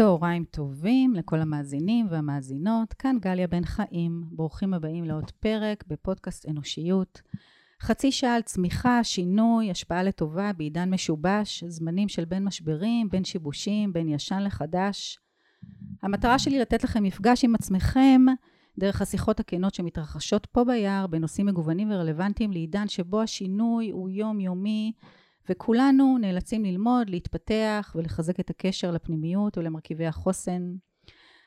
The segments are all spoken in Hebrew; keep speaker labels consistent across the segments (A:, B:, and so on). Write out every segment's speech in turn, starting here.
A: צהריים טובים לכל המאזינים והמאזינות, כאן גליה בן חיים. ברוכים הבאים לעוד פרק בפודקאסט אנושיות. חצי שעה על צמיחה, שינוי, השפעה לטובה בעידן משובש, זמנים של בין משברים, בין שיבושים, בין ישן לחדש. המטרה שלי לתת לכם מפגש עם עצמכם דרך השיחות הכנות שמתרחשות פה ביער בנושאים מגוונים ורלוונטיים לעידן שבו השינוי הוא יומיומי וכולנו נאלצים ללמוד, להתפתח ולחזק את הקשר לפנימיות ולמרכיבי החוסן.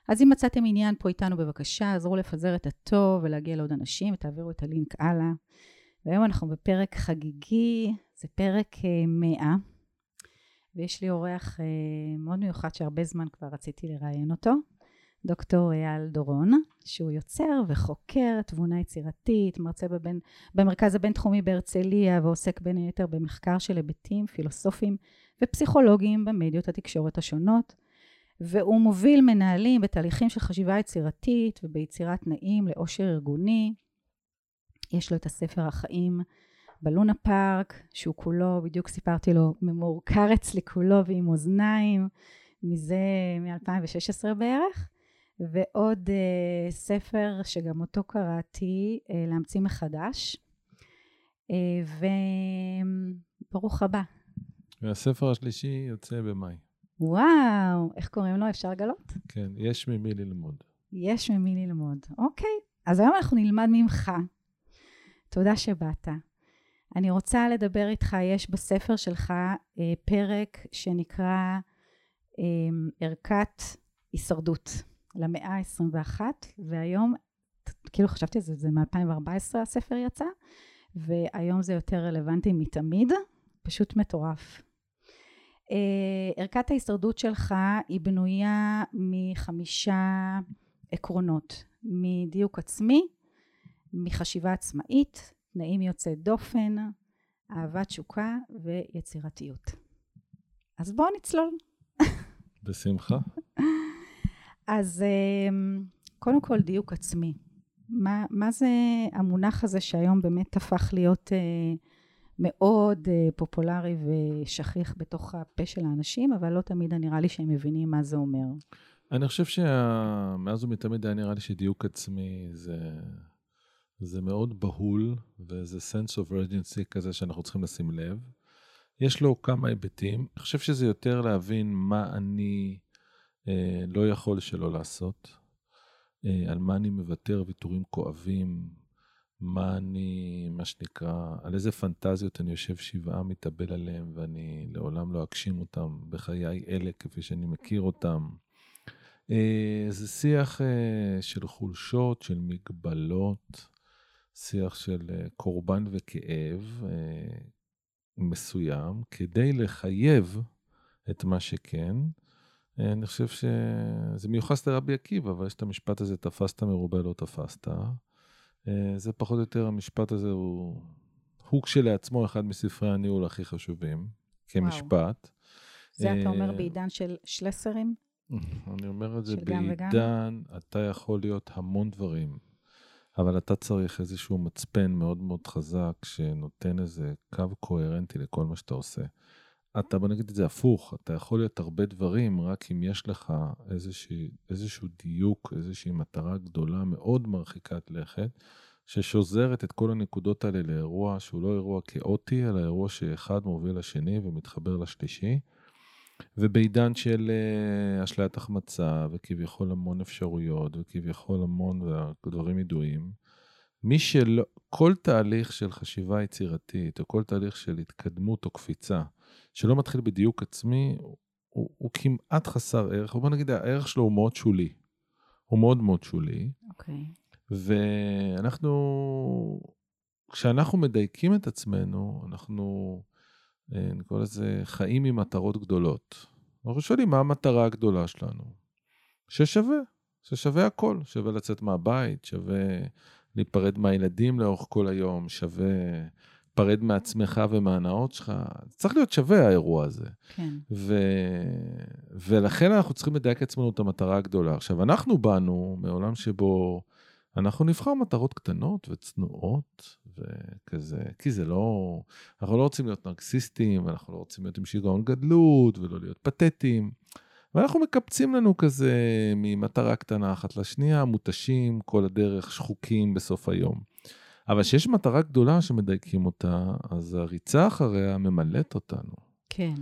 A: אז אם מצאתם עניין פה איתנו בבקשה, עזרו לפזר את הטוב ולהגיע לעוד אנשים ותעבירו את הלינק הלאה. והיום אנחנו בפרק חגיגי, זה פרק אה, מאה, ויש לי אורח אה, מאוד מיוחד שהרבה זמן כבר רציתי לראיין אותו. דוקטור אייל דורון, שהוא יוצר וחוקר תבונה יצירתית, מרצה בבין, במרכז הבינתחומי בהרצליה ועוסק בין היתר במחקר של היבטים פילוסופיים ופסיכולוגיים במדיות התקשורת השונות, והוא מוביל מנהלים בתהליכים של חשיבה יצירתית וביצירת תנאים לאושר ארגוני. יש לו את הספר החיים בלונה פארק, שהוא כולו, בדיוק סיפרתי לו, ממורקר אצלי כולו ועם אוזניים, מזה מ-2016 בערך. ועוד uh, ספר שגם אותו קראתי, uh, להמציא מחדש. Uh, וברוך הבא.
B: והספר השלישי יוצא במאי.
A: וואו, איך קוראים לו? אפשר לגלות?
B: כן, יש ממי ללמוד.
A: יש ממי ללמוד. אוקיי, אז היום אנחנו נלמד ממך. תודה שבאת. אני רוצה לדבר איתך, יש בספר שלך אה, פרק שנקרא אה, ערכת הישרדות. למאה ה-21, והיום, כאילו חשבתי על זה, זה מ-2014 הספר יצא, והיום זה יותר רלוונטי מתמיד, פשוט מטורף. Uh, ערכת ההישרדות שלך היא בנויה מחמישה עקרונות, מדיוק עצמי, מחשיבה עצמאית, תנאים יוצאי דופן, אהבת תשוקה ויצירתיות. אז בואו נצלול.
B: בשמחה.
A: אז אמ, קודם כל דיוק עצמי. מה, מה זה המונח הזה שהיום באמת הפך להיות אה, מאוד אה, פופולרי ושכיח בתוך הפה של האנשים, אבל לא תמיד נראה לי שהם מבינים מה זה אומר.
B: אני חושב שמאז ומתמיד היה נראה לי שדיוק עצמי זה, זה מאוד בהול, וזה sense of urgency כזה שאנחנו צריכים לשים לב. יש לו כמה היבטים. אני חושב שזה יותר להבין מה אני... אה, לא יכול שלא לעשות, אה, על מה אני מוותר ויתורים כואבים, מה אני, מה שנקרא, על איזה פנטזיות אני יושב שבעה מתאבל עליהם ואני לעולם לא אגשים אותם? בחיי אלה כפי שאני מכיר אותם. אה, זה שיח של חולשות, של מגבלות, שיח של קורבן וכאב מסוים, כדי לחייב את מה שכן, אני חושב שזה מיוחס לרבי עקיבא, אבל יש את המשפט הזה, תפסת מרובה לא תפסת. אה, זה פחות או יותר, המשפט הזה הוא, הוא כשלעצמו אחד מספרי הניהול הכי חשובים, כמשפט.
A: זה אתה אומר אה, בעידן של שלסרים?
B: אני אומר את זה בעידן, אתה יכול להיות המון דברים, אבל אתה צריך איזשהו מצפן מאוד מאוד חזק, שנותן איזה קו קוהרנטי לכל מה שאתה עושה. אתה, בוא נגיד את זה הפוך, אתה יכול להיות הרבה דברים, רק אם יש לך איזושהי, איזשהו דיוק, איזושהי מטרה גדולה מאוד מרחיקת לכת, ששוזרת את כל הנקודות האלה לאירוע שהוא לא אירוע כאוטי, אלא אירוע שאחד מוביל לשני ומתחבר לשלישי. ובעידן של uh, אשליית החמצה, וכביכול המון אפשרויות, וכביכול המון דברים ידועים, מי שלא, כל תהליך של חשיבה יצירתית, או כל תהליך של התקדמות או קפיצה, שלא מתחיל בדיוק עצמי, הוא, הוא כמעט חסר ערך, בוא נגיד, הערך שלו הוא מאוד שולי. הוא מאוד מאוד שולי.
A: אוקיי. Okay.
B: ואנחנו, כשאנחנו מדייקים את עצמנו, אנחנו, אה, נקרא לזה, חיים עם מטרות גדולות. אנחנו שואלים, מה המטרה הגדולה שלנו? ששווה, ששווה הכל. שווה לצאת מהבית, שווה להיפרד מהילדים לאורך כל היום, שווה להיפרד מעצמך ומהנאות שלך. צריך להיות שווה האירוע הזה.
A: כן.
B: ו... ולכן אנחנו צריכים לדייק עצמנו את המטרה הגדולה. עכשיו, אנחנו באנו מעולם שבו אנחנו נבחר מטרות קטנות וצנועות וכזה, כי זה לא, אנחנו לא רוצים להיות נרקסיסטים, אנחנו לא רוצים להיות עם שיגעון גדלות ולא להיות פתטיים. ואנחנו מקפצים לנו כזה ממטרה קטנה אחת לשנייה, מותשים כל הדרך, שחוקים בסוף היום. אבל כשיש מטרה גדולה שמדייקים אותה, אז הריצה אחריה ממלאת אותנו.
A: כן.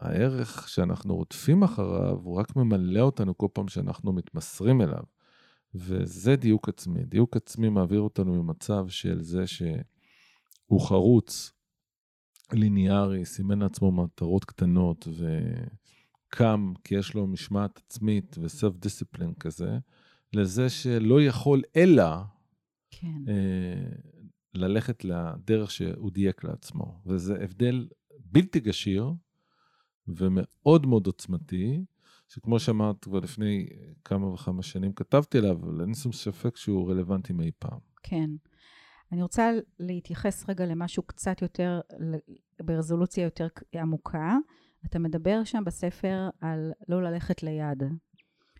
B: הערך שאנחנו רודפים אחריו, הוא רק ממלא אותנו כל פעם שאנחנו מתמסרים אליו. וזה דיוק עצמי. דיוק עצמי מעביר אותנו ממצב של זה שהוא חרוץ, ליניארי, סימן לעצמו מטרות קטנות וקם כי יש לו משמעת עצמית וסלף דיסציפלין כזה, לזה שלא יכול אלא
A: כן.
B: אה, ללכת לדרך שהוא דייק לעצמו. וזה הבדל בלתי גשיר ומאוד מאוד עוצמתי, שכמו שאמרת כבר לפני כמה וכמה שנים כתבתי עליו, אבל אין שום ספק שהוא רלוונטי מאי פעם.
A: כן. אני רוצה להתייחס רגע למשהו קצת יותר, ברזולוציה יותר עמוקה. אתה מדבר שם בספר על לא ללכת ליד.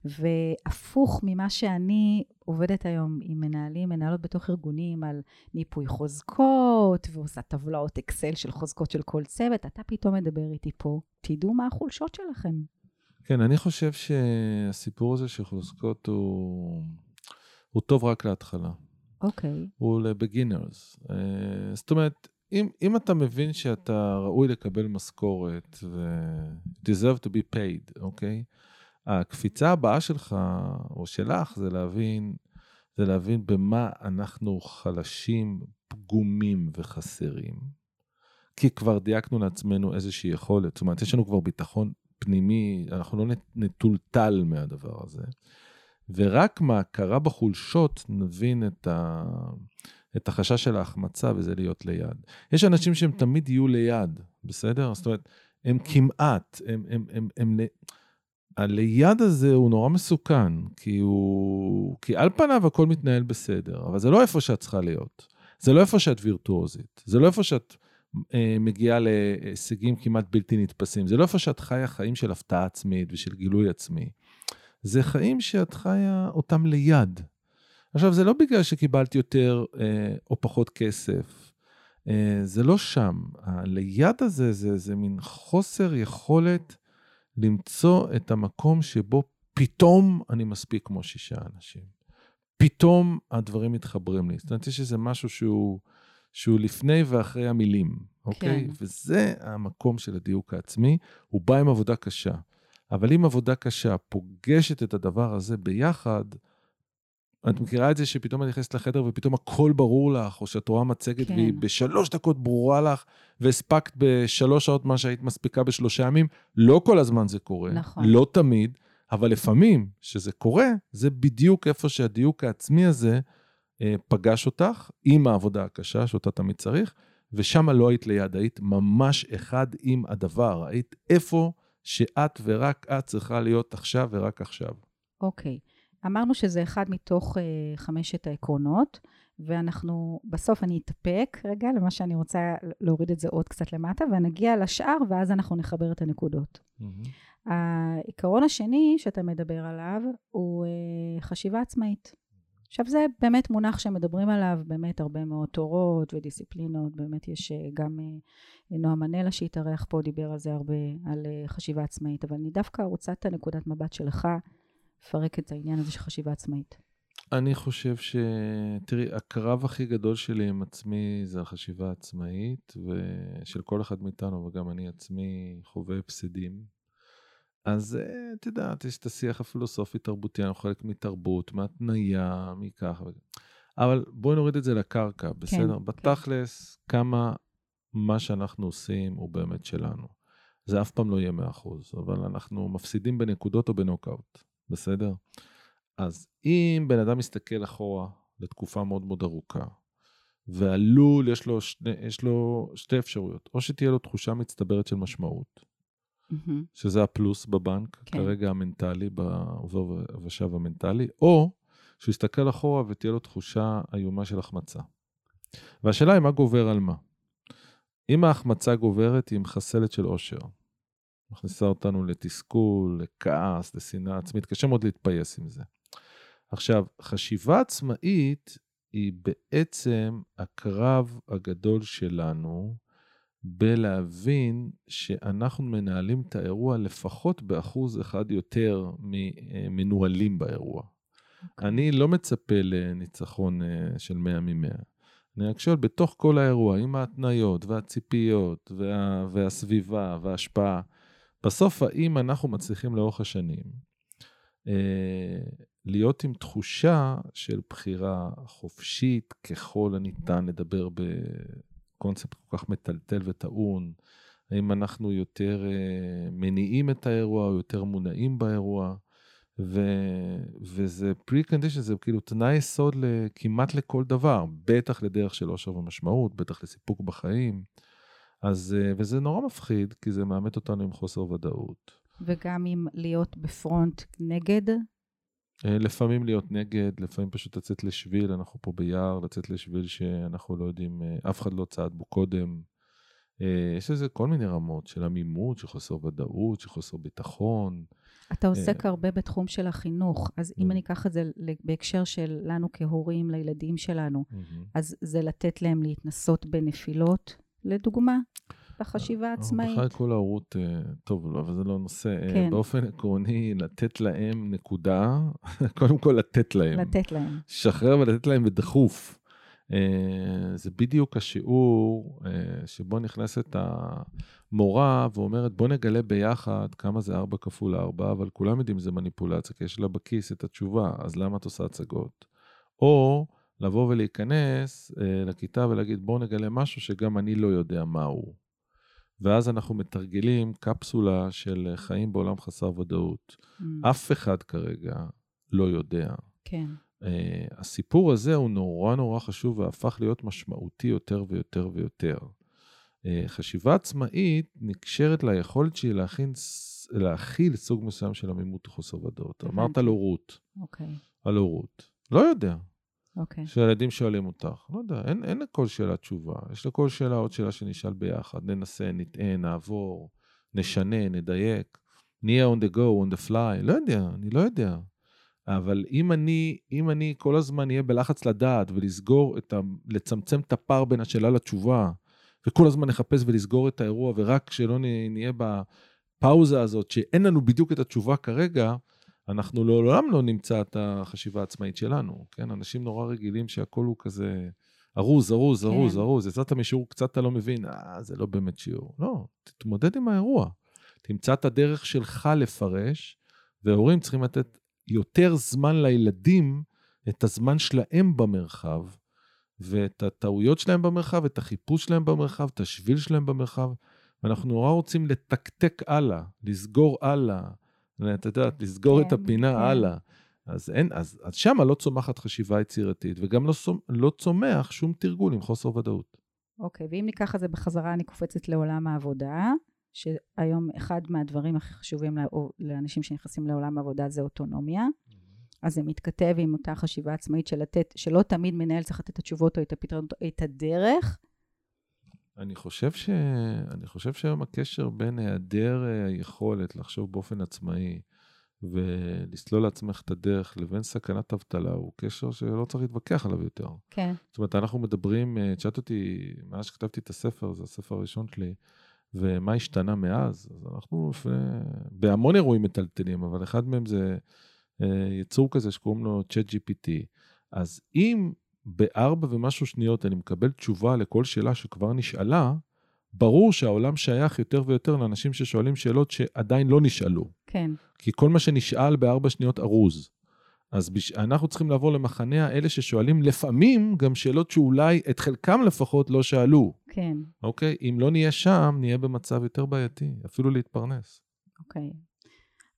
A: והפוך ממה שאני עובדת היום עם מנהלים, מנהלות בתוך ארגונים על מיפוי חוזקות, ועושה טבלאות אקסל של חוזקות של כל צוות, אתה פתאום מדבר איתי פה, תדעו מה החולשות שלכם.
B: כן, אני חושב שהסיפור הזה של חוזקות הוא, הוא טוב רק להתחלה.
A: אוקיי. Okay.
B: הוא לבגינרס. Uh, זאת אומרת, אם, אם אתה מבין שאתה ראוי לקבל משכורת ו-deserve to be paid, אוקיי? Okay? הקפיצה הבאה שלך, או שלך, זה להבין, זה להבין במה אנחנו חלשים, פגומים וחסרים. כי כבר דייקנו לעצמנו איזושהי יכולת. זאת אומרת, יש לנו כבר ביטחון פנימי, אנחנו לא נטולטל מהדבר הזה. ורק מהכרה בחולשות נבין את, ה... את החשש של ההחמצה, וזה להיות ליד. יש אנשים שהם תמיד יהיו ליד, בסדר? זאת אומרת, הם כמעט, הם, הם, הם, הם, הם הליד הזה הוא נורא מסוכן, כי הוא... כי על פניו הכל מתנהל בסדר, אבל זה לא איפה שאת צריכה להיות. זה לא איפה שאת וירטואוזית. זה לא איפה שאת אה, מגיעה להישגים כמעט בלתי נתפסים. זה לא איפה שאת חיה חיים של הפתעה עצמית ושל גילוי עצמי. זה חיים שאת חיה אותם ליד. עכשיו, זה לא בגלל שקיבלת יותר אה, או פחות כסף. אה, זה לא שם. הליד הזה זה, זה מין חוסר יכולת למצוא את המקום שבו פתאום אני מספיק כמו שישה אנשים. פתאום הדברים מתחברים לי. זאת אומרת, יש איזה משהו שהוא, שהוא לפני ואחרי המילים, אוקיי? כן. וזה המקום של הדיוק העצמי. הוא בא עם עבודה קשה. אבל אם עבודה קשה פוגשת את הדבר הזה ביחד, את מכירה את זה שפתאום את נכנסת לחדר ופתאום הכל ברור לך, או שאת רואה מצגת כן. והיא בשלוש דקות ברורה לך, והספקת בשלוש שעות מה שהיית מספיקה בשלושה ימים? לא כל הזמן זה קורה.
A: נכון.
B: לא תמיד, אבל לפעמים, שזה קורה, זה בדיוק איפה שהדיוק העצמי הזה אה, פגש אותך, עם העבודה הקשה שאותה תמיד צריך, ושם לא היית ליד, היית ממש אחד עם הדבר, היית איפה שאת ורק את צריכה להיות עכשיו ורק עכשיו.
A: אוקיי. Okay. אמרנו שזה אחד מתוך uh, חמשת העקרונות, ואנחנו, בסוף אני אתאפק רגע למה שאני רוצה להוריד את זה עוד קצת למטה, ונגיע לשאר, ואז אנחנו נחבר את הנקודות. Mm-hmm. העיקרון השני שאתה מדבר עליו הוא uh, חשיבה עצמאית. עכשיו זה באמת מונח שמדברים עליו באמת הרבה מאוד תורות ודיסציפלינות, באמת יש uh, גם נועם מנלה שהתארח פה, דיבר על זה הרבה, על חשיבה עצמאית, אבל אני דווקא רוצה את הנקודת מבט שלך. לפרק את העניין הזה של חשיבה עצמאית?
B: אני חושב ש... תראי, הקרב הכי גדול שלי עם עצמי זה החשיבה העצמאית, ושל כל אחד מאיתנו, וגם אני עצמי חווה הפסדים. אז אה, את יודעת, יש את השיח הפילוסופי-תרבותי, אנחנו חלק מתרבות, מהתניה, מכך. אבל בואי נוריד את זה לקרקע, כן, בסדר? כן, בתכלס, כן. כמה מה שאנחנו עושים הוא באמת שלנו. זה אף פעם לא יהיה 100%, אבל אנחנו מפסידים בנקודות או בנוקאוט. בסדר? אז אם בן אדם מסתכל אחורה לתקופה מאוד מאוד ארוכה, ועלול, יש לו, שני, יש לו שתי אפשרויות, או שתהיה לו תחושה מצטברת של משמעות, mm-hmm. שזה הפלוס בבנק, כן. כרגע המנטלי, בעובר ושב המנטלי, או שהוא יסתכל אחורה ותהיה לו תחושה איומה של החמצה. והשאלה היא מה גובר על מה. אם ההחמצה גוברת, היא מחסלת של עושר. מכניסה אותנו לתסכול, לכעס, לשנאה עצמית, קשה מאוד להתפייס עם זה. עכשיו, חשיבה עצמאית היא בעצם הקרב הגדול שלנו בלהבין שאנחנו מנהלים את האירוע לפחות באחוז אחד יותר ממנוהלים באירוע. Okay. אוקיי. אני לא מצפה לניצחון אה, של 100 מ-100. אני רק שואל, בתוך כל האירוע, עם ההתניות והציפיות וה, והסביבה וההשפעה, בסוף האם אנחנו מצליחים לאורך השנים אה, להיות עם תחושה של בחירה חופשית ככל הניתן לדבר בקונספט כל כך מטלטל וטעון, האם אנחנו יותר אה, מניעים את האירוע או יותר מונעים באירוע. ו, וזה pre-condition, זה כאילו תנאי יסוד כמעט לכל דבר, בטח לדרך של עושר ומשמעות, בטח לסיפוק בחיים. אז, אה, וזה נורא מפחיד, כי זה מאמת אותנו עם חוסר ודאות.
A: וגם אם להיות בפרונט נגד?
B: אה, לפעמים להיות נגד, לפעמים פשוט לצאת לשביל, אנחנו פה ביער, לצאת לשביל שאנחנו לא יודעים, אה, אף אחד לא צעד בו קודם. יש לזה כל מיני רמות של עמימות, של חוסר ודאות, של חוסר ביטחון.
A: אתה עוסק הרבה בתחום של החינוך, אז אם אני אקח את זה בהקשר של לנו כהורים לילדים שלנו, אז זה לתת להם להתנסות בנפילות, לדוגמה, בחשיבה העצמאית.
B: בכלל כל ההורות, אה, טוב, לא, אבל זה לא נושא. אה, כן. באופן עקרוני, לתת להם נקודה, קודם כל לתת להם.
A: לתת להם.
B: שחרר ולתת להם בדחוף. אה, זה בדיוק השיעור שבו נכנסת המורה ואומרת, בוא נגלה ביחד כמה זה 4 כפול 4, אבל כולם יודעים שזה מניפולציה, כי יש לה בכיס את התשובה, אז למה את עושה הצגות? או לבוא ולהיכנס אה, לכיתה ולהגיד, בואו נגלה משהו שגם אני לא יודע מהו. ואז אנחנו מתרגלים קפסולה של חיים בעולם חסר ודאות. Mm. אף אחד כרגע לא יודע.
A: כן. Uh,
B: הסיפור הזה הוא נורא נורא חשוב והפך להיות משמעותי יותר ויותר ויותר. Uh, חשיבה עצמאית נקשרת ליכולת שלי להכין, להכיל סוג מסוים של עמימות וחוסר ודאות. אמרת על הורות.
A: אוקיי.
B: על הורות. לא יודע.
A: אוקיי. Okay.
B: שהילדים שואלים אותך, לא יודע, אין, אין לכל שאלה תשובה. יש לכל שאלה עוד שאלה שנשאל ביחד. ננסה, נטען, נעבור, נשנה, נדייק. נהיה on the go, on the fly, לא יודע, אני לא יודע. אבל אם אני, אם אני כל הזמן אהיה בלחץ לדעת ולסגור את ה... לצמצם את הפער בין השאלה לתשובה, וכל הזמן נחפש ולסגור את האירוע, ורק שלא נהיה בפאוזה הזאת, שאין לנו בדיוק את התשובה כרגע, אנחנו לעולם לא נמצא את החשיבה העצמאית שלנו, כן? אנשים נורא רגילים שהכל הוא כזה ארוז, ארוז, ארוז, כן. ארוז. יצאת משיעור קצת אתה לא מבין, אה, זה לא באמת שיעור. לא, תתמודד עם האירוע. תמצא את הדרך שלך לפרש, והורים צריכים לתת יותר זמן לילדים, את הזמן שלהם במרחב, ואת הטעויות שלהם במרחב, את החיפוש שלהם במרחב, את השביל שלהם במרחב, ואנחנו נורא רוצים לתקתק הלאה, לסגור הלאה. אתה יודע, לסגור כן, את הפינה כן. הלאה. אז אין, אז, אז שמה לא צומחת חשיבה יצירתית, וגם לא, לא צומח שום תרגול עם חוסר ודאות.
A: אוקיי, ואם ניקח את זה בחזרה, אני קופצת לעולם העבודה, שהיום אחד מהדברים הכי חשובים לאנשים שנכנסים לעולם העבודה זה אוטונומיה. Mm-hmm. אז זה מתכתב עם אותה חשיבה עצמאית של לתת, שלא תמיד מנהל צריך לתת את התשובות או את הפתרונות, או את הדרך,
B: אני חושב, ש... אני חושב שהיום הקשר בין היעדר אה, היכולת לחשוב באופן עצמאי ולסלול לעצמך את הדרך לבין סכנת אבטלה הוא קשר שלא צריך להתווכח עליו יותר.
A: כן.
B: זאת אומרת, אנחנו מדברים, אה, תשאלת אותי, מאז שכתבתי את הספר, זה הספר הראשון שלי, ומה השתנה מאז? אז אנחנו בהמון אירועים מטלטלים, אבל אחד מהם זה אה, יצור כזה שקוראים לו ChatGPT. אז אם בארבע ומשהו שניות אני מקבל תשובה לכל שאלה שכבר נשאלה, ברור שהעולם שייך יותר ויותר לאנשים ששואלים שאלות שעדיין לא נשאלו.
A: כן.
B: כי כל מה שנשאל בארבע שניות ארוז. אז בש... אנחנו צריכים לעבור למחנה האלה ששואלים לפעמים גם שאלות שאולי את חלקם לפחות לא שאלו.
A: כן.
B: אוקיי? אם לא נהיה שם, נהיה במצב יותר בעייתי, אפילו להתפרנס.
A: אוקיי.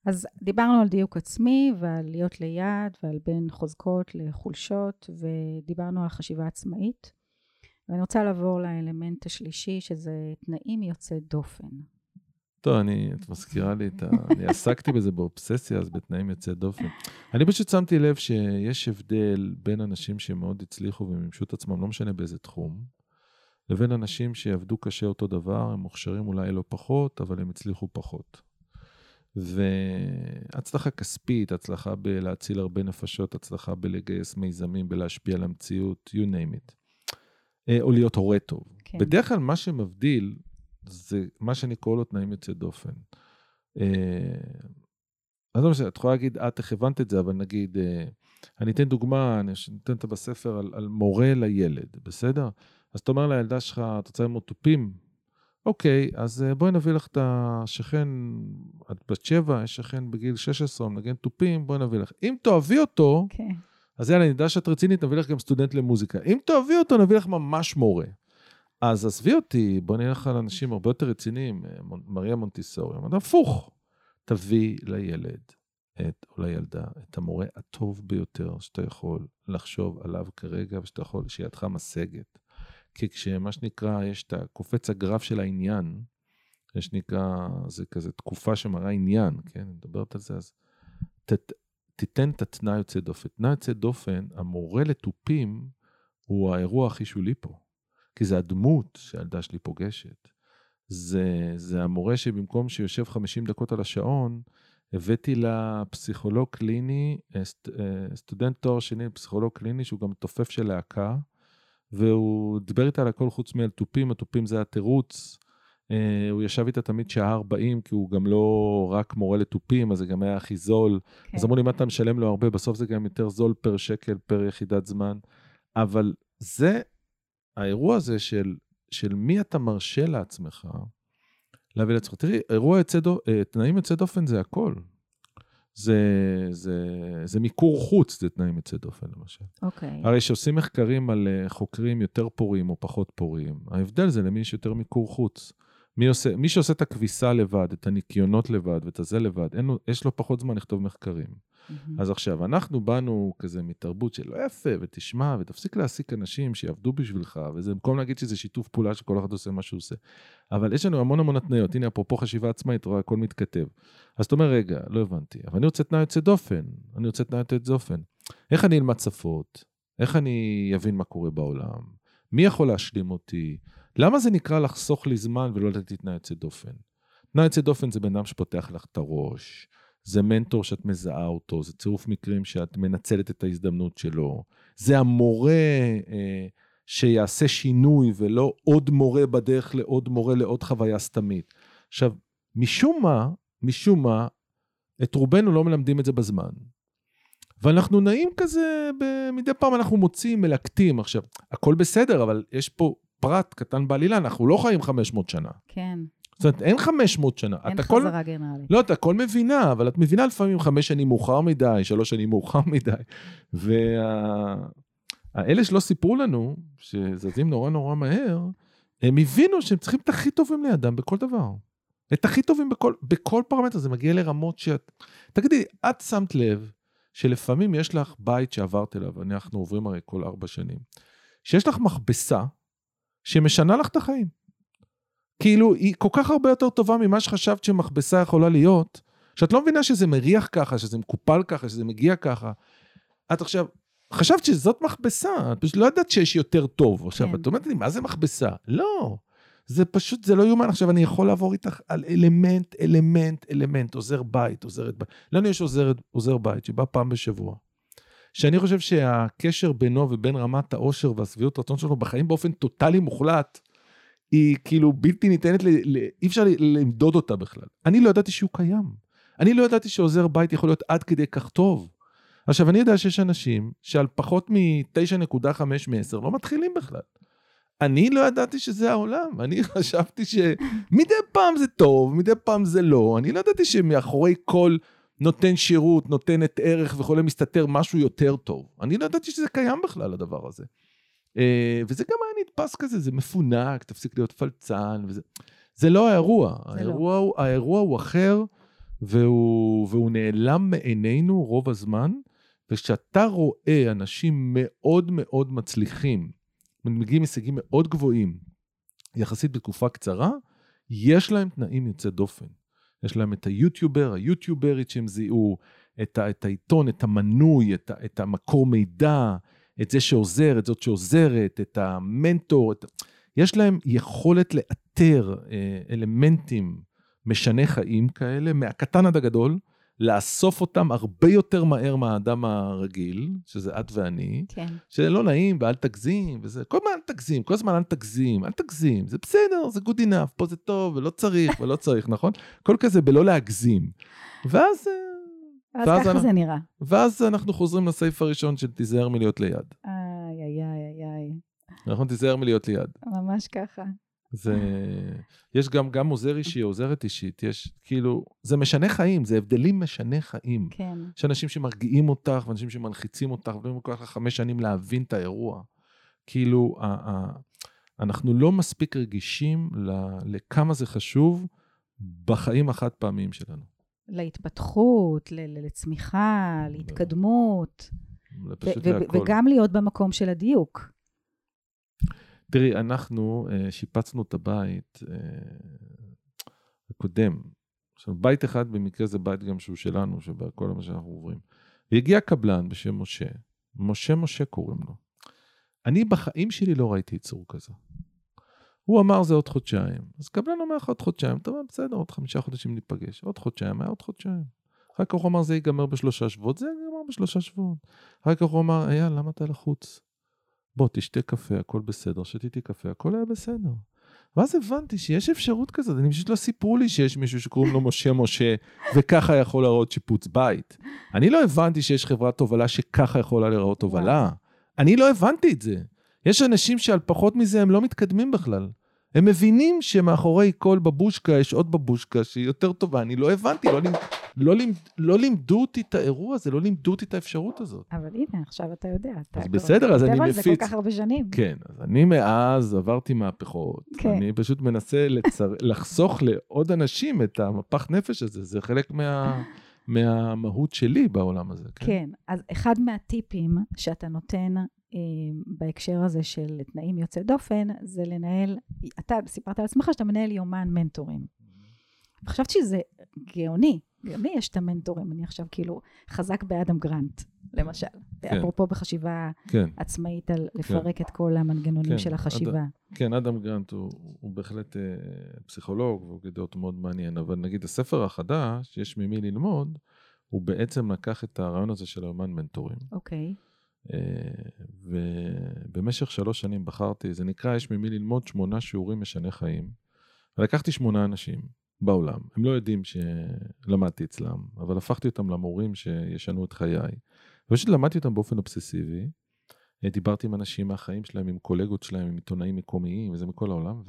A: אז דיברנו על דיוק עצמי ועל להיות ליד ועל בין חוזקות לחולשות ודיברנו על חשיבה עצמאית ואני רוצה לעבור לאלמנט השלישי שזה תנאים יוצאי דופן.
B: טוב, אני, את מזכירה לי את ה... אני עסקתי בזה באובססיה, אז בתנאים יוצאי דופן. אני פשוט שמתי לב שיש הבדל בין אנשים שמאוד הצליחו ומימשו את עצמם, לא משנה באיזה תחום, לבין אנשים שיעבדו קשה אותו דבר, הם מוכשרים אולי לא פחות, אבל הם הצליחו פחות. והצלחה כספית, הצלחה בלהציל הרבה נפשות, הצלחה בלגייס מיזמים, בלהשפיע על המציאות, you name it. אה, או להיות הורה טוב. כן. בדרך כלל מה שמבדיל זה מה שאני קורא לו תנאים יוצאי דופן. אה, אז לא משנה, את יכולה להגיד, את איך הבנת את זה, אבל נגיד, אה, אני אתן דוגמה, אני אתן אותה בספר על, על מורה לילד, בסדר? אז אתה אומר לילדה שלך, את רוצה ללמוד תופים? אוקיי, אז אה, בואי נביא לך את השכן, את בת שבע, יש שכן בגיל 16, הוא מנגן תופים, בואי נביא לך. אם תאהבי אותו, okay. כן. אז יאללה, אני יודע שאת רצינית, נביא לך גם סטודנט למוזיקה. אם תאהבי אותו, נביא לך ממש מורה. אז עזבי אותי, בוא נלך על אנשים הרבה יותר רציניים, אה, מריה מונטיסורי. אמרתי, הפוך, תביא לילד את, או לילדה את המורה הטוב ביותר שאתה יכול לחשוב עליו כרגע, ושאתה יכול, שידך משגת. כי כשמה שנקרא, יש את הקופץ הגרף של העניין, יש נקרא, זה כזה תקופה שמראה עניין, כן? אני מדברת על זה, אז ת, תיתן את התנאי יוצא דופן. תנאי יוצא דופן, המורה לתופים הוא האירוע הכי שולי פה. כי זה הדמות שהילדה שלי פוגשת. זה, זה המורה שבמקום שיושב 50 דקות על השעון, הבאתי לה פסיכולוג קליני, אה, אה, סטודנט תואר שני פסיכולוג קליני, שהוא גם תופף של להקה, והוא דיבר איתה על הכל חוץ מעל תופים, התופים זה התירוץ. אה, הוא ישב איתה תמיד שעה 40, כי הוא גם לא רק מורה לתופים, אז זה גם היה הכי זול. כן. אז אמרו לי, מה אתה משלם לו הרבה? בסוף זה גם יותר זול פר שקל, פר יחידת זמן. אבל זה, האירוע הזה של, של מי אתה מרשה לעצמך להביא לעצמך. תראי, אירוע יוצא דופן, אה, תנאים יוצא דופן זה הכל. זה, זה, זה מיקור חוץ, זה תנאים יוצא דופן למשל.
A: אוקיי. Okay.
B: הרי כשעושים מחקרים על אה, חוקרים יותר פוריים או פחות פוריים, ההבדל זה למי יש יותר מיקור חוץ. מי, עושה, מי שעושה את הכביסה לבד, את הניקיונות לבד ואת הזה לבד, אין, יש לו פחות זמן לכתוב מחקרים. Mm-hmm. אז עכשיו, אנחנו באנו כזה מתרבות של לא יפה, ותשמע, ותפסיק להעסיק אנשים שיעבדו בשבילך, וזה במקום להגיד שזה שיתוף פעולה שכל אחד עושה מה שהוא עושה. אבל יש לנו המון המון התניות, הנה אפרופו חשיבה עצמאית, רואה, הכל מתכתב. אז אתה אומר, רגע, לא הבנתי, אבל אני רוצה תנאי יוצא דופן, אני רוצה תנאי יוצא דופן. איך אני אלמד שפות? איך אני אבין מה קורה בעולם? מי יכול להשלים אותי? למה זה נקרא לחסוך לי זמן ולא לתת לי תנאי יוצא דופן? תנאי יוצא דופן זה בן אדם שפותח לך את הראש, זה מנטור שאת מזהה אותו, זה צירוף מקרים שאת מנצלת את ההזדמנות שלו, זה המורה אה, שיעשה שינוי ולא עוד מורה בדרך לעוד מורה לעוד חוויה סתמית. עכשיו, משום מה, משום מה, את רובנו לא מלמדים את זה בזמן. ואנחנו נעים כזה, מדי פעם אנחנו מוצאים, מלקטים. עכשיו, הכל בסדר, אבל יש פה פרט קטן בעלילה, אנחנו לא חיים 500 שנה.
A: כן.
B: זאת אומרת, אין 500 שנה.
A: אין חזרה כל... גנרלית.
B: לא, את הכל מבינה, אבל את מבינה לפעמים חמש שנים מאוחר מדי, שלוש שנים מאוחר מדי. והאלה וה... שלא סיפרו לנו, שזזים נורא נורא מהר, הם הבינו שהם צריכים את הכי טובים לידם בכל דבר. את הכי טובים בכל, בכל פרמטר, זה מגיע לרמות שאת... תגידי, את שמת לב שלפעמים יש לך בית שעברת אליו, אנחנו עוברים הרי כל ארבע שנים, שיש לך מכבסה שמשנה לך את החיים. כאילו, היא כל כך הרבה יותר טובה ממה שחשבת שמכבסה יכולה להיות, שאת לא מבינה שזה מריח ככה, שזה מקופל ככה, שזה מגיע ככה. את עכשיו, חשבת שזאת מכבסה, את פשוט לא יודעת שיש יותר טוב. עכשיו, כן. את אומרת לי, מה זה מכבסה? לא. זה פשוט, זה לא יאומן. עכשיו, אני יכול לעבור איתך על אלמנט, אלמנט, אלמנט, עוזר בית, עוזרת בית. לנו יש עוזר, עוזר בית שבא פעם בשבוע. שאני חושב שהקשר בינו ובין רמת העושר והשביעות רצון שלו בחיים באופן טוטאלי מוחלט, היא כאילו בלתי ניתנת, ל, ל, אי אפשר למדוד אותה בכלל. אני לא ידעתי שהוא קיים. אני לא ידעתי שעוזר בית יכול להיות עד כדי כך טוב. עכשיו, אני יודע שיש אנשים שעל פחות מ-9.5 מ-10 לא מתחילים בכלל. אני לא ידעתי שזה העולם, אני חשבתי שמדי פעם זה טוב, מדי פעם זה לא, אני לא ידעתי שמאחורי כל נותן שירות, נותנת ערך וכולי, מסתתר משהו יותר טוב. אני לא ידעתי שזה קיים בכלל, הדבר הזה. אה, וזה גם היה נתפס כזה, זה מפונק, תפסיק להיות פלצן, וזה... זה לא האירוע, זה האירוע, לא. הוא, האירוע הוא אחר, והוא, והוא נעלם מעינינו רוב הזמן, וכשאתה רואה אנשים מאוד מאוד מצליחים, מגיעים הישגים מאוד גבוהים, יחסית בתקופה קצרה, יש להם תנאים יוצא דופן. יש להם את היוטיובר, היוטיוברית שהם זיהו, את, ה, את העיתון, את המנוי, את, את המקור מידע, את זה שעוזר, את זאת שעוזרת, את המנטור. את... יש להם יכולת לאתר אה, אלמנטים משני חיים כאלה, מהקטן עד הגדול, לאסוף אותם הרבה יותר מהר מהאדם הרגיל, שזה את ואני,
A: כן.
B: שזה לא נעים ואל תגזים, וזה, כל הזמן אל תגזים, כל הזמן אל תגזים, אל תגזים, זה בסדר, זה good enough, פה זה טוב, ולא צריך, ולא צריך, נכון? כל כזה בלא להגזים. ואז... אה,
A: אז ככה
B: אנחנו,
A: זה נראה.
B: ואז אנחנו חוזרים לסעיף הראשון של תיזהר מלהיות ליד.
A: איי, איי, איי, איי.
B: נכון, תיזהר מלהיות ליד.
A: ממש ככה.
B: זה... יש גם, גם עוזר אישי, עוזרת אישית, יש כאילו, זה משנה חיים, זה הבדלים משנה חיים.
A: כן.
B: יש אנשים שמרגיעים אותך, ואנשים שמלחיצים אותך, ואומרים לך חמש שנים להבין את האירוע. כאילו, ה- ה- אנחנו לא מספיק רגישים ל- לכמה זה חשוב בחיים החד פעמיים שלנו.
A: להתפתחות, ל- לצמיחה, להתקדמות, ו- ו-. וגם להיות במקום של הדיוק.
B: תראי, אנחנו uh, שיפצנו את הבית uh, הקודם. עכשיו, בית אחד במקרה זה בית גם שהוא שלנו, שבכל מה שאנחנו עוברים. והגיע קבלן בשם משה, משה משה קוראים לו. אני בחיים שלי לא ראיתי יצור כזה. הוא אמר זה עוד חודשיים. אז קבלן אומר לך עוד חודשיים, אתה אומר בסדר, עוד חמישה חודשים ניפגש. עוד חודשיים, היה עוד חודשיים. אחר כך הוא אמר זה ייגמר בשלושה שבועות, זה ייגמר בשלושה שבועות. אחר כך הוא אמר, אייל, למה אתה לחוץ? בוא, תשתה קפה, הכל בסדר, שתיתי קפה, הכל היה בסדר. ואז הבנתי שיש אפשרות כזאת, אני פשוט לא סיפרו לי שיש מישהו שקוראים לו משה משה, וככה יכול להראות שיפוץ בית. אני לא הבנתי שיש חברת תובלה שככה יכולה להיראות תובלה. אני לא הבנתי את זה. יש אנשים שעל פחות מזה הם לא מתקדמים בכלל. הם מבינים שמאחורי כל בבושקה יש עוד בבושקה שהיא יותר טובה. אני לא הבנתי, לא, לימד, לא, לימד, לא לימדו אותי את האירוע הזה, לא לימדו אותי את האפשרות הזאת.
A: אבל הנה, עכשיו אתה יודע. אתה
B: אז בסדר, אז אני
A: על זה
B: מפיץ.
A: כל כך הרבה שנים.
B: כן, אז אני מאז עברתי מהפכות.
A: כן.
B: אני פשוט מנסה לצר... לחסוך לעוד אנשים את המפח נפש הזה, זה חלק מה... מהמהות שלי בעולם הזה. כן.
A: כן, אז אחד מהטיפים שאתה נותן בהקשר הזה של תנאים יוצאי דופן, זה לנהל, אתה סיפרת על עצמך שאתה מנהל יומן מנטורים. חשבתי שזה גאוני, גאוני יש את המנטורים, אני עכשיו כאילו חזק באדם גרנט, למשל.
B: כן.
A: אפרופו בחשיבה
B: כן,
A: עצמאית על לפרק את כל המנגנונים
B: כן,
A: של החשיבה.
B: כן, אדם גרנט הוא, הוא בהחלט אה, פסיכולוג, והוא דעות מאוד מעניין, אבל נגיד הספר החדש, יש ממי ללמוד, הוא בעצם לקח את הרעיון הזה של היומן מנטורים.
A: אוקיי,
B: אה, ובמשך שלוש שנים בחרתי, זה נקרא יש ממי ללמוד שמונה שיעורים משני חיים. ולקחתי שמונה אנשים בעולם, הם לא יודעים שלמדתי אצלם, אבל הפכתי אותם למורים שישנו את חיי. ופשוט למדתי אותם באופן אובססיבי, אה, דיברתי עם אנשים מהחיים שלהם, עם קולגות שלהם, עם עיתונאים מקומיים, וזה מכל העולם,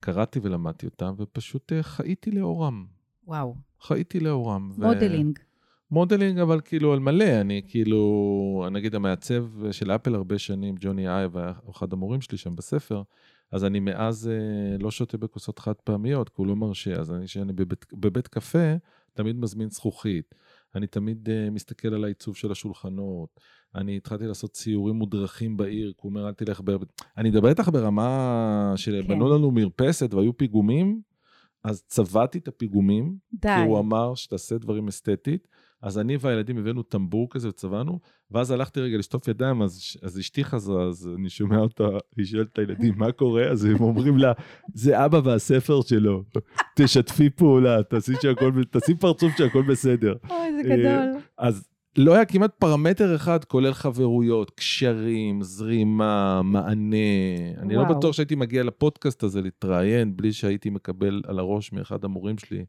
B: וקראתי ולמדתי אותם, ופשוט אה, חייתי לאורם.
A: וואו,
B: חייתי לאורם. ו- modeling. אבל כאילו על מלא, אני כאילו, נגיד המעצב של Apple הרבה שנים, ג'וני אייב, היה אחד המורים שלי שם בספר, אז אני מאז אה, לא שותה בכוסות חד פעמיות, כי הוא לא מרשה, אז אני, כשאני בבית, בבית קפה, תמיד מזמין זכוכית. אני תמיד uh, מסתכל על העיצוב של השולחנות. אני התחלתי לעשות ציורים מודרכים בעיר, כי הוא אומר, אל תלך ב... אני מדבר איתך ברמה שבנו
A: כן.
B: לנו מרפסת והיו פיגומים, אז צבעתי את הפיגומים,
A: די.
B: כי הוא אמר שתעשה דברים אסתטית. אז אני והילדים הבאנו טמבור כזה וצבענו, ואז הלכתי רגע לשטוף ידיים, אז, אז אשתי חזרה, אז אני שומע אותה, היא שואלת את הילדים, מה קורה? אז הם אומרים לה, זה אבא והספר שלו, תשתפי פעולה, תעשי, שהכל, תעשי פרצוף שהכל בסדר.
A: אוי, זה
B: אה,
A: גדול.
B: אז לא היה כמעט פרמטר אחד, כולל חברויות, קשרים, זרימה, מענה. אני לא
A: וואו.
B: בטוח שהייתי מגיע לפודקאסט הזה להתראיין, בלי שהייתי מקבל על הראש מאחד המורים שלי.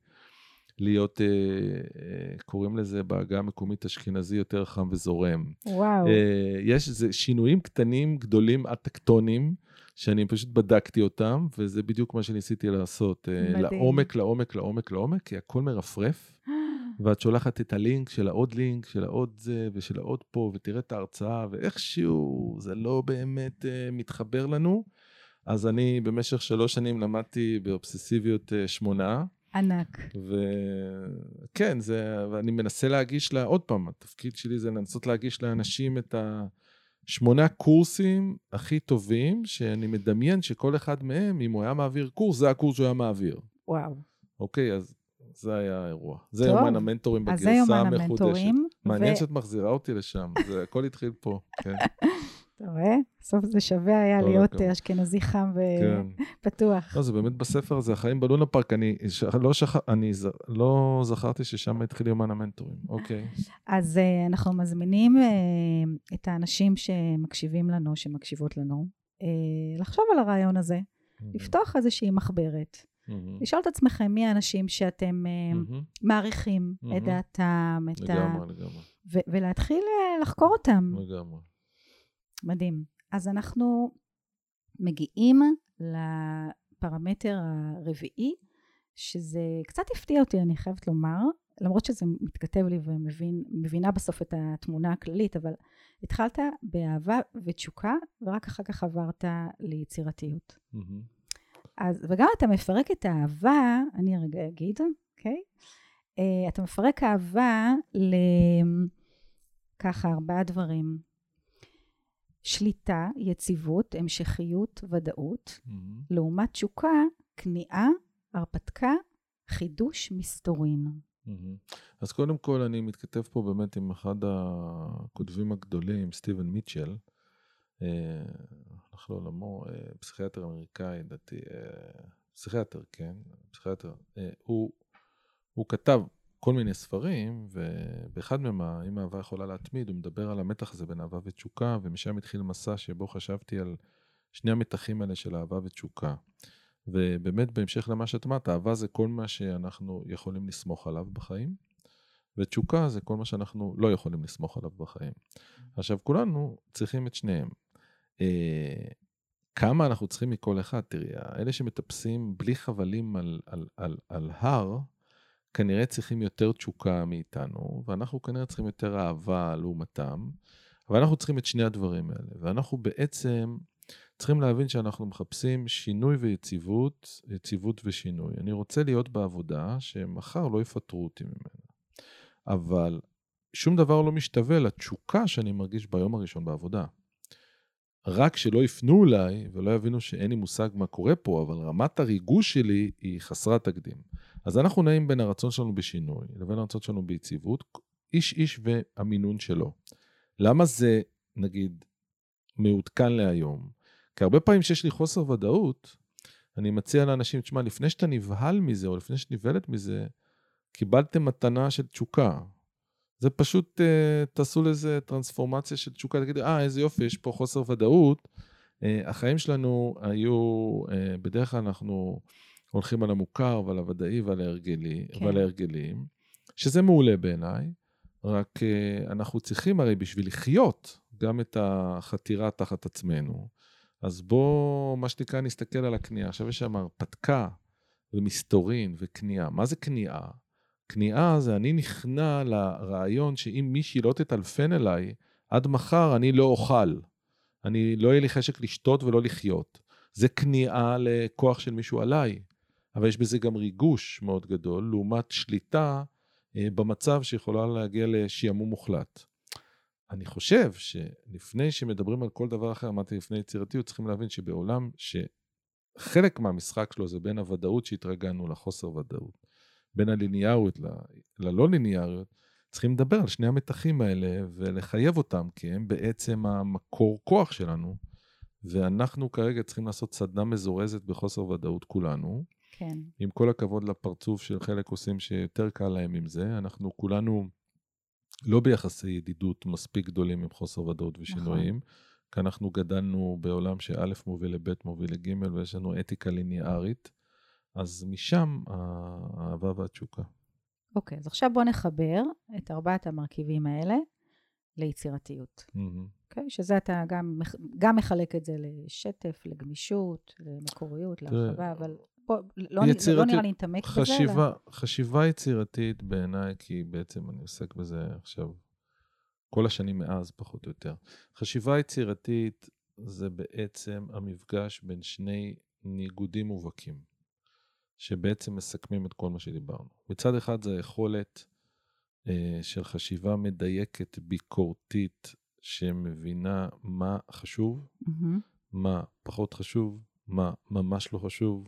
B: להיות, אה, אה, קוראים לזה בעגה המקומית אשכנזי יותר חם וזורם.
A: וואו.
B: אה, יש זה שינויים קטנים, גדולים, הטקטונים, שאני פשוט בדקתי אותם, וזה בדיוק מה שניסיתי לעשות. אה,
A: מדהים.
B: לעומק, לעומק, לעומק, לעומק, כי הכל מרפרף, ואת שולחת את הלינק של העוד לינק, של העוד זה, ושל העוד פה, ותראה את ההרצאה, ואיכשהו זה לא באמת אה, מתחבר לנו. אז אני במשך שלוש שנים למדתי באובססיביות אה, שמונה,
A: ענק.
B: וכן, זה, ואני מנסה להגיש לה, עוד פעם, התפקיד שלי זה לנסות להגיש לאנשים את השמונה קורסים הכי טובים, שאני מדמיין שכל אחד מהם, אם הוא היה מעביר קורס, זה הקורס שהוא היה מעביר.
A: וואו.
B: אוקיי, אז זה היה האירוע. זה
A: טוב,
B: יומן המנטורים
A: אז זה
B: בגרסה
A: יומן
B: המחודשת.
A: המנטורים.
B: מעניין
A: ו-
B: שאת מחזירה אותי לשם, זה הכל התחיל פה, כן.
A: אתה רואה? בסוף זה שווה היה להיות. אשכנזי חם ופתוח.
B: כן. לא, זה באמת בספר הזה, החיים בלונה פארק, אני, לא, שכ... אני ז... לא זכרתי ששם התחיל יומן המנטורים, אוקיי.
A: אז uh, אנחנו מזמינים uh, את האנשים שמקשיבים לנו, שמקשיבות לנו, uh, לחשוב על הרעיון הזה, mm-hmm. לפתוח איזושהי מחברת. Mm-hmm. לשאול את עצמכם מי האנשים שאתם mm-hmm. מעריכים mm-hmm. את דעתם, את
B: לגמרי, ה... לגמרי, לגמרי.
A: ולהתחיל לחקור אותם.
B: לגמרי.
A: מדהים. אז אנחנו מגיעים לפרמטר הרביעי, שזה קצת הפתיע אותי, אני חייבת לומר, למרות שזה מתכתב לי ומבינה בסוף את התמונה הכללית, אבל התחלת באהבה ותשוקה, ורק אחר כך עברת ליצירתיות. Mm-hmm. אז, וגם אתה מפרק את האהבה, אני רגע אגיד, אוקיי? Okay? Uh, אתה מפרק אהבה לככה ארבעה דברים. שליטה, יציבות, המשכיות, ודאות, mm-hmm. לעומת תשוקה, כניעה, הרפתקה, חידוש, מסתורין.
B: Mm-hmm. אז קודם כל אני מתכתב פה באמת עם אחד הכותבים הגדולים, סטיבן מיטשל, אה, הלך לעולמו, אה, פסיכיאטר אמריקאי, דעתי, אה, פסיכיאטר, כן, פסיכיאטר, הוא, הוא כתב כל מיני ספרים, ובאחד מהם, אם אהבה יכולה להתמיד, הוא מדבר על המתח הזה בין אהבה ותשוקה, ומשם התחיל מסע שבו חשבתי על שני המתחים האלה של אהבה ותשוקה. ובאמת, בהמשך למה שאת אמרת, אהבה זה כל מה שאנחנו יכולים לסמוך עליו בחיים, ותשוקה זה כל מה שאנחנו לא יכולים לסמוך עליו בחיים. עכשיו, כולנו צריכים את שניהם. אה, כמה אנחנו צריכים מכל אחד? תראי, אלה שמטפסים בלי חבלים על, על, על, על הר, כנראה צריכים יותר תשוקה מאיתנו, ואנחנו כנראה צריכים יותר אהבה לעומתם, אבל אנחנו צריכים את שני הדברים האלה. ואנחנו בעצם צריכים להבין שאנחנו מחפשים שינוי ויציבות, יציבות ושינוי. אני רוצה להיות בעבודה שמחר לא יפטרו אותי ממנה. אבל שום דבר לא משתווה לתשוקה שאני מרגיש ביום הראשון בעבודה. רק שלא יפנו אליי ולא יבינו שאין לי מושג מה קורה פה, אבל רמת הריגוש שלי היא חסרת תקדים. אז אנחנו נעים בין הרצון שלנו בשינוי לבין הרצון שלנו ביציבות, איש איש והמינון שלו. למה זה, נגיד, מעודכן להיום? כי הרבה פעמים שיש לי חוסר ודאות, אני מציע לאנשים, תשמע, לפני שאתה נבהל מזה, או לפני שאת נבהלת מזה, קיבלתם מתנה של תשוקה. זה פשוט, uh, תעשו לזה טרנספורמציה של תשוקה, תגידו, אה, איזה יופי, יש פה חוסר ודאות. Uh, החיים שלנו היו, uh, בדרך כלל אנחנו הולכים על המוכר ועל הוודאי ועל, ההרגלי, כן. ועל ההרגלים, שזה מעולה בעיניי, רק uh, אנחנו צריכים הרי בשביל לחיות גם את החתירה תחת עצמנו. אז בואו, מה שנקרא, נסתכל על הכניעה. עכשיו יש שם הרפתקה ומסתורין וכניעה. מה זה כניעה? כניעה זה אני נכנע לרעיון שאם מישהי לא תטלפן אליי, עד מחר אני לא אוכל. אני, לא יהיה לי חשק לשתות ולא לחיות. זה כניעה לכוח של מישהו עליי. אבל יש בזה גם ריגוש מאוד גדול, לעומת שליטה אה, במצב שיכולה להגיע לשעמום מוחלט. אני חושב שלפני שמדברים על כל דבר אחר, אמרתי לפני יצירתיות, צריכים להבין שבעולם שחלק מהמשחק שלו זה בין הוודאות שהתרגלנו לחוסר ודאות, בין הליניאריות ללא ליניאריות, צריכים לדבר על שני המתחים האלה ולחייב אותם, כי הם בעצם המקור כוח שלנו, ואנחנו כרגע צריכים לעשות סדנה מזורזת בחוסר ודאות כולנו,
A: כן.
B: עם כל הכבוד לפרצוף של חלק עושים שיותר קל להם עם זה, אנחנו כולנו לא ביחסי ידידות מספיק גדולים עם חוסר ודאות ושינויים, נכון. כי אנחנו גדלנו בעולם שא' מוביל לב' מוביל לג' ויש לנו אתיקה ליניארית, אז משם האהבה והתשוקה.
A: אוקיי, אז עכשיו בוא נחבר את ארבעת המרכיבים האלה ליצירתיות. אוקיי? Mm-hmm. Okay, שזה אתה גם, גם מחלק את זה לשטף, לגמישות, למקוריות, להרחבה, אבל פה לא, לא נראה לי נתעמק בזה. אלא...
B: חשיבה יצירתית בעיניי, כי בעצם אני עוסק בזה עכשיו כל השנים מאז, פחות או יותר. חשיבה יצירתית זה בעצם המפגש בין שני ניגודים מובהקים, שבעצם מסכמים את כל מה שדיברנו. מצד אחד זה היכולת אה, של חשיבה מדייקת, ביקורתית, שמבינה מה חשוב, mm-hmm. מה פחות חשוב, מה ממש לא חשוב,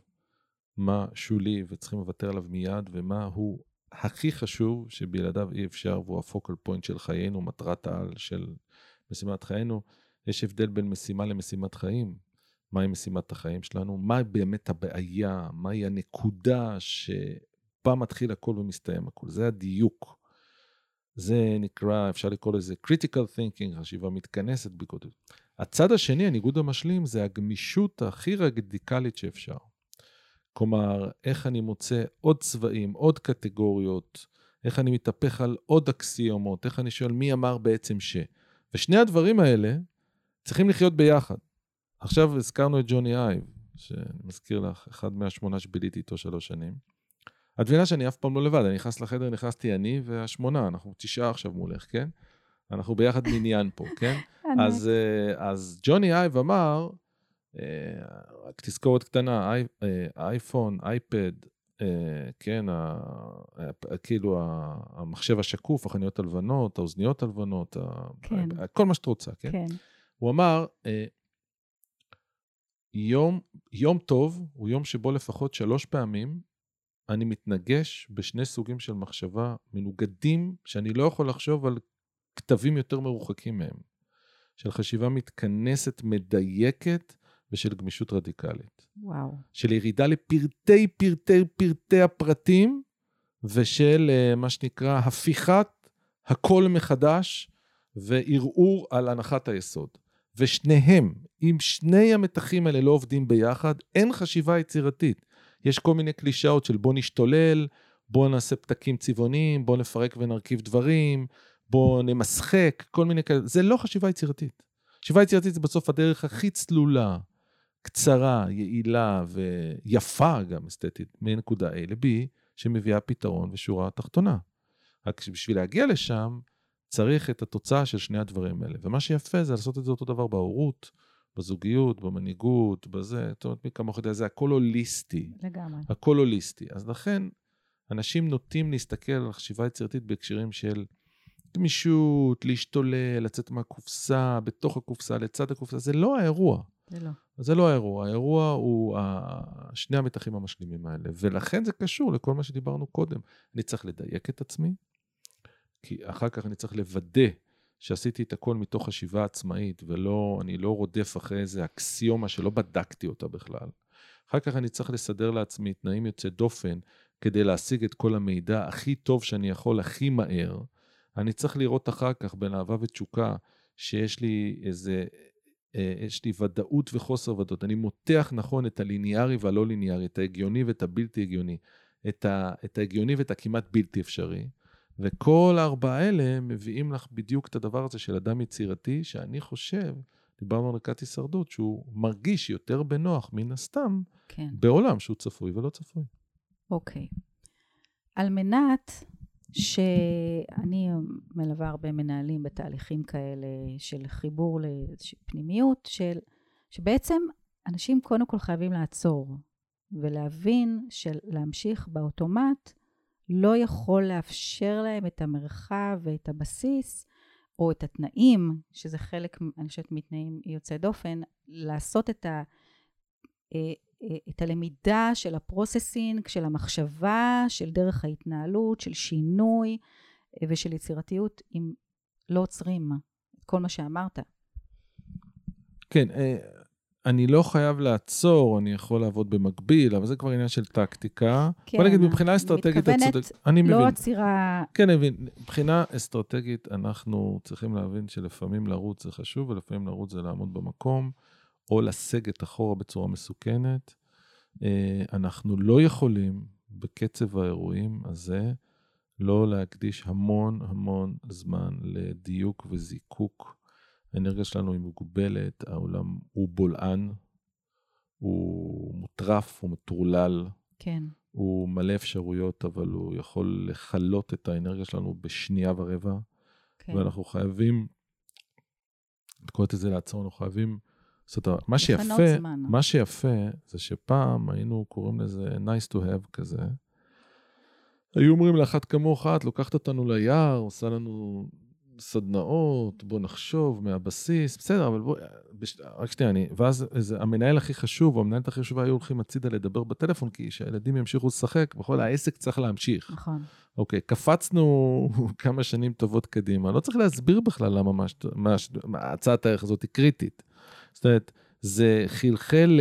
B: מה שולי וצריכים לוותר עליו מיד, ומה הוא הכי חשוב שבלעדיו אי אפשר, והוא הפוקל פוינט של חיינו, מטרת העל של משימת חיינו. יש הבדל בין משימה למשימת חיים. מהי משימת החיים שלנו, מה באמת הבעיה, מהי הנקודה שבה מתחיל הכל ומסתיים הכל. זה הדיוק. זה נקרא, אפשר לקרוא לזה critical thinking, חשיבה מתכנסת ביקורת. הצד השני, הניגוד המשלים, זה הגמישות הכי רדיקלית שאפשר. כלומר, איך אני מוצא עוד צבעים, עוד קטגוריות, איך אני מתהפך על עוד אקסיומות, איך אני שואל מי אמר בעצם ש. ושני הדברים האלה צריכים לחיות ביחד. עכשיו הזכרנו את ג'וני אייב, שאני מזכיר לך, אחד מהשמונה שביליתי איתו שלוש שנים. את מבינה שאני אף פעם לא לבד, אני נכנס לחדר, נכנסתי אני והשמונה, אנחנו תשעה עכשיו מולך, כן? אנחנו ביחד מניין פה, כן? אז, אה, אז ג'וני אייב אמר, אה, רק תזכורת קטנה, אי, אה, אייפון, אייפד, כן, כאילו המחשב השקוף, החנויות הלבנות, האוזניות הלבנות, כן. כל מה שאת רוצה, כן? כן. הוא אמר, יום, יום טוב הוא יום שבו לפחות שלוש פעמים אני מתנגש בשני סוגים של מחשבה מנוגדים, שאני לא יכול לחשוב על כתבים יותר מרוחקים מהם. של חשיבה מתכנסת, מדייקת, ושל גמישות רדיקלית.
A: וואו.
B: של ירידה לפרטי פרטי פרטי הפרטים, ושל uh, מה שנקרא הפיכת הכל מחדש, וערעור על הנחת היסוד. ושניהם, אם שני המתחים האלה לא עובדים ביחד, אין חשיבה יצירתית. יש כל מיני קלישאות של בוא נשתולל, בוא נעשה פתקים צבעוניים, בוא נפרק ונרכיב דברים, בוא נמשחק, כל מיני כאלה. זה לא חשיבה יצירתית. חשיבה יצירתית זה בסוף הדרך הכי צלולה, קצרה, יעילה ויפה גם אסתטית, מנקודה A ל-B, שמביאה פתרון ושורה תחתונה. רק בשביל להגיע לשם, צריך את התוצאה של שני הדברים האלה. ומה שיפה זה לעשות את זה אותו דבר בהורות, בזוגיות, במנהיגות, בזה, זאת אומרת, מי כמוך יודע, זה הכל הוליסטי.
A: לגמרי.
B: הכל הוליסטי. אז לכן, אנשים נוטים להסתכל על חשיבה יצירתית בהקשרים של גמישות, להשתולל, לצאת מהקופסה, בתוך הקופסה, לצד הקופסה, זה לא האירוע.
A: זה לא.
B: זה לא האירוע, האירוע הוא שני המתחים המשלימים האלה, ולכן זה קשור לכל מה שדיברנו קודם. אני צריך לדייק את עצמי, כי אחר כך אני צריך לוודא שעשיתי את הכל מתוך חשיבה עצמאית, ולא, אני לא רודף אחרי איזה אקסיומה שלא בדקתי אותה בכלל. אחר כך אני צריך לסדר לעצמי תנאים יוצאי דופן כדי להשיג את כל המידע הכי טוב שאני יכול, הכי מהר. אני צריך לראות אחר כך בין אהבה ותשוקה, שיש לי איזה, אה, יש לי ודאות וחוסר ודאות. אני מותח נכון את הליניארי והלא ליניארי, את ההגיוני ואת הבלתי הגיוני, את, ה, את ההגיוני ואת הכמעט בלתי אפשרי. וכל הארבעה האלה מביאים לך בדיוק את הדבר הזה של אדם יצירתי, שאני חושב, דיברנו על ערכת הישרדות, שהוא מרגיש יותר בנוח, מן הסתם, כן. בעולם שהוא צפוי ולא צפוי.
A: אוקיי. על מנת שאני מלווה הרבה מנהלים בתהליכים כאלה של חיבור לפנימיות, של, שבעצם אנשים קודם כל חייבים לעצור ולהבין שלהמשיך באוטומט לא יכול לאפשר להם את המרחב ואת הבסיס, או את התנאים, שזה חלק, אני חושבת, מתנאים יוצאי דופן, לעשות את, ה, אה, אה, את הלמידה של ה processing, של המחשבה, של דרך ההתנהלות, של שינוי אה, ושל יצירתיות, אם לא עוצרים את כל מה שאמרת.
B: כן, אני לא חייב לעצור, אני יכול לעבוד במקביל, אבל זה כבר עניין של טקטיקה. כן, בוא נגיד, מבחינה אסטרטגית,
A: אני מתכוונת אני לא עצירה...
B: כן, אני מבין. מבחינה אסטרטגית, אנחנו צריכים להבין שלפעמים לרוץ זה חשוב, ולפעמים לרוץ זה לעמוד במקום, או לסגת אחורה בצורה מסוכנת. אה, אנחנו לא יכולים, בקצב האירועים הזה, לא להקדיש המון המון זמן לדיוק וזיקוק האנרגיה שלנו היא מוגבלת, העולם הוא בולען, הוא מוטרף, הוא מטורלל.
A: כן.
B: הוא מלא אפשרויות, אבל הוא יכול לכלות את האנרגיה שלנו בשנייה ורבע. כן. ואנחנו חייבים, את קוראת את זה לעצור, אנחנו חייבים... זאת אומרת, מה שיפה, זמן. מה שיפה זה שפעם היינו קוראים לזה nice to have כזה. היו אומרים לאחת כמוך, את לוקחת אותנו ליער, עושה לנו סדנאות, בוא נחשוב מהבסיס, בסדר, אבל בוא, בש... רק שנייה, אני, ואז איזה, המנהל הכי חשוב, או המנהלת הכי חשובה, היו הולכים הצידה לדבר בטלפון, כי שהילדים ימשיכו לשחק, בכל העסק צריך להמשיך.
A: נכון.
B: אוקיי, קפצנו כמה שנים טובות קדימה, לא צריך להסביר בכלל למה מה, מה, מה הצעת הערך הזאת היא קריטית. זאת אומרת, זה חלחל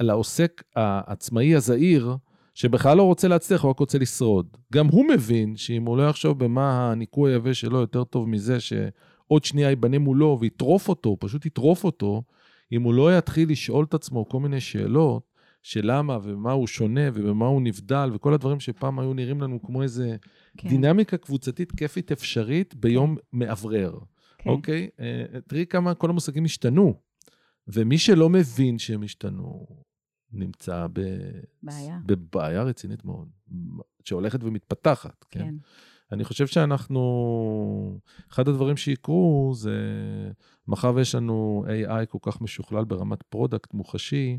B: לעוסק העצמאי הזעיר, שבכלל לא רוצה להצליח, הוא רק רוצה לשרוד. גם הוא מבין שאם הוא לא יחשוב במה הניקוי היבש שלו יותר טוב מזה שעוד שנייה ייבנה מולו ויטרוף אותו, פשוט יטרוף אותו, אם הוא לא יתחיל לשאול את עצמו כל מיני שאלות, של למה ומה הוא שונה ובמה הוא נבדל, וכל הדברים שפעם היו נראים לנו כמו איזה כן. דינמיקה קבוצתית כיפית אפשרית ביום. מאוורר. כן. אוקיי? אה, תראי כמה כל המושגים השתנו. ומי שלא מבין שהם השתנו, נמצא ב... בעיה. בבעיה רצינית מאוד, שהולכת ומתפתחת, כן? כן. אני חושב שאנחנו, אחד הדברים שיקרו זה, מאחר ויש לנו AI כל כך משוכלל ברמת product מוחשי,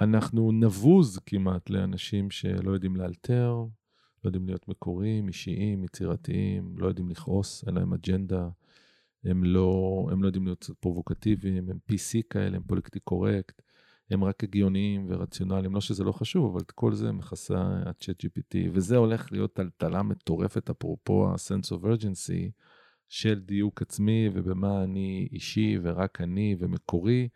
B: אנחנו נבוז כמעט לאנשים שלא יודעים לאלתר, לא יודעים להיות מקוריים, אישיים, יצירתיים, לא יודעים לכעוס, אין להם אג'נדה, הם לא, הם לא יודעים להיות פרובוקטיביים, הם PC כאלה, הם פוליטיקלי קורקט, הם רק הגיוניים ורציונליים, לא שזה לא חשוב, אבל את כל זה מכסה ה-chat GPT, וזה הולך להיות טלטלה מטורפת, אפרופו ה-sense of urgency של דיוק עצמי ובמה אני אישי ורק אני ומקורי.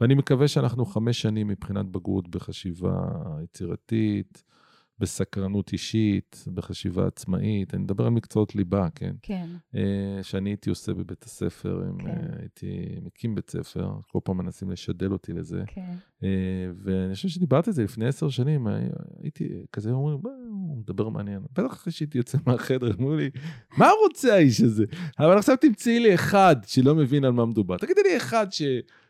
B: ואני מקווה שאנחנו חמש שנים מבחינת בגרות בחשיבה יצירתית, בסקרנות אישית, בחשיבה עצמאית. אני מדבר על מקצועות ליבה, כן?
A: כן.
B: Uh, שאני הייתי עושה בבית הספר, כן. uh, הייתי מקים בית ספר, כל פעם מנסים לשדל אותי לזה.
A: כן.
B: Uh, ואני חושב שדיברתי על זה לפני עשר שנים, הייתי כזה, אומרים, הוא מדבר מעניין. בטח אחרי שהייתי יוצא מהחדר, אמרו לי, מה רוצה האיש הזה? אבל עכשיו תמצאי לי אחד שלא מבין על מה מדובר. תגידי לי אחד ש...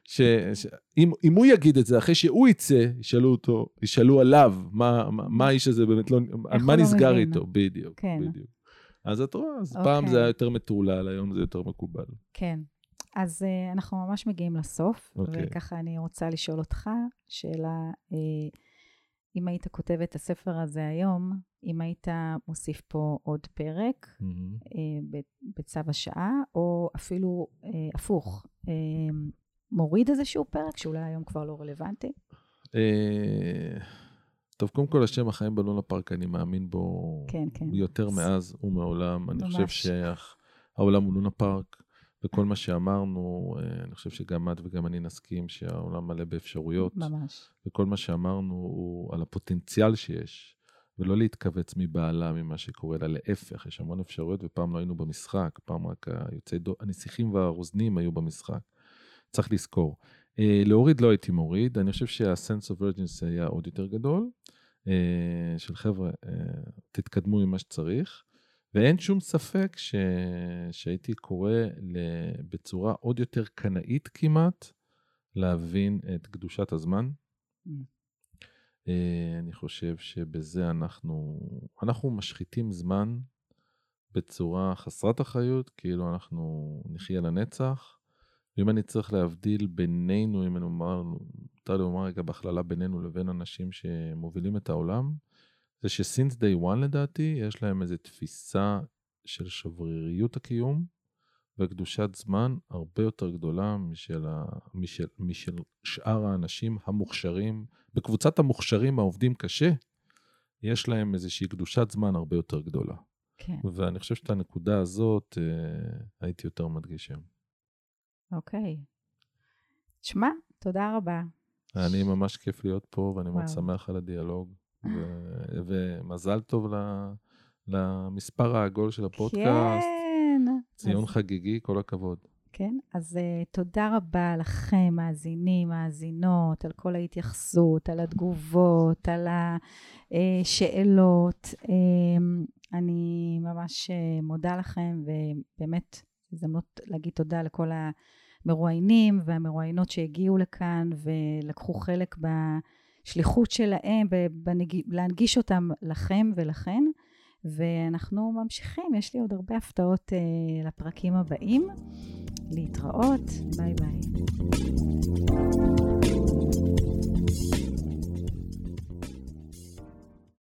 B: שאם הוא יגיד את זה, אחרי שהוא יצא, ישאלו אותו, ישאלו עליו, מה, מה, מה האיש הזה באמת לא, מה לא נסגר מבין. איתו, בדיוק, כן. בדיוק. אז את רואה, אז אוקיי. פעם זה היה יותר מטורלל, היום זה יותר מקובל.
A: כן. אז uh, אנחנו ממש מגיעים לסוף, אוקיי. וככה אני רוצה לשאול אותך שאלה, uh, אם היית כותב את הספר הזה היום, אם היית מוסיף פה עוד פרק mm-hmm. uh, בצו השעה, או אפילו uh, הפוך, uh, מוריד איזשהו פרק שאולי היום כבר לא רלוונטי?
B: אה, טוב, קודם כל, השם החיים בלונה פארק, אני מאמין בו כן, כן. יותר מאז ומעולם. אני חושב שהעולם הוא לונה פארק, וכל מה שאמרנו, אה, אני חושב שגם את וגם אני נסכים שהעולם מלא באפשרויות.
A: ממש.
B: וכל מה שאמרנו הוא על הפוטנציאל שיש, ולא להתכווץ מבעלה ממה שקורה, אלא להפך, יש המון אפשרויות, ופעם לא היינו במשחק, פעם רק היוצאי דו... הנסיכים והרוזנים היו במשחק. צריך לזכור. Uh, להוריד לא הייתי מוריד, אני חושב שה-sense of urgency היה עוד יותר גדול, uh, של חבר'ה, uh, תתקדמו עם מה שצריך, ואין שום ספק ש... שהייתי קורא בצורה עוד יותר קנאית כמעט, להבין את קדושת הזמן. Mm. Uh, אני חושב שבזה אנחנו, אנחנו משחיתים זמן בצורה חסרת אחריות, כאילו אנחנו נחיה לנצח. ואם אני צריך להבדיל בינינו, אם אני אומר, מותר לומר רגע בהכללה בינינו לבין אנשים שמובילים את העולם, זה שסינס דיי וואן לדעתי, יש להם איזו תפיסה של שבריריות הקיום וקדושת זמן הרבה יותר גדולה משל, ה, משל, משל שאר האנשים המוכשרים. בקבוצת המוכשרים העובדים קשה, יש להם איזושהי קדושת זמן הרבה יותר גדולה.
A: כן.
B: ואני חושב שאת הנקודה הזאת אה, הייתי יותר מדגיש היום.
A: אוקיי. תשמע, תודה רבה.
B: אני ממש כיף להיות פה, ואני. מאוד שמח על הדיאלוג. ו- ומזל טוב ל- למספר העגול של הפודקאסט.
A: כן.
B: ציון אז... חגיגי, כל הכבוד.
A: כן, אז uh, תודה רבה לכם, מאזינים, מאזינות, על כל ההתייחסות, על התגובות, על השאלות. Uh, אני ממש uh, מודה לכם, ובאמת, הזדמנות להגיד תודה לכל המרואיינים והמרואיינות שהגיעו לכאן ולקחו חלק בשליחות שלהם, להנגיש אותם לכם ולכן. ואנחנו ממשיכים, יש לי עוד הרבה הפתעות uh, לפרקים הבאים. להתראות, ביי ביי.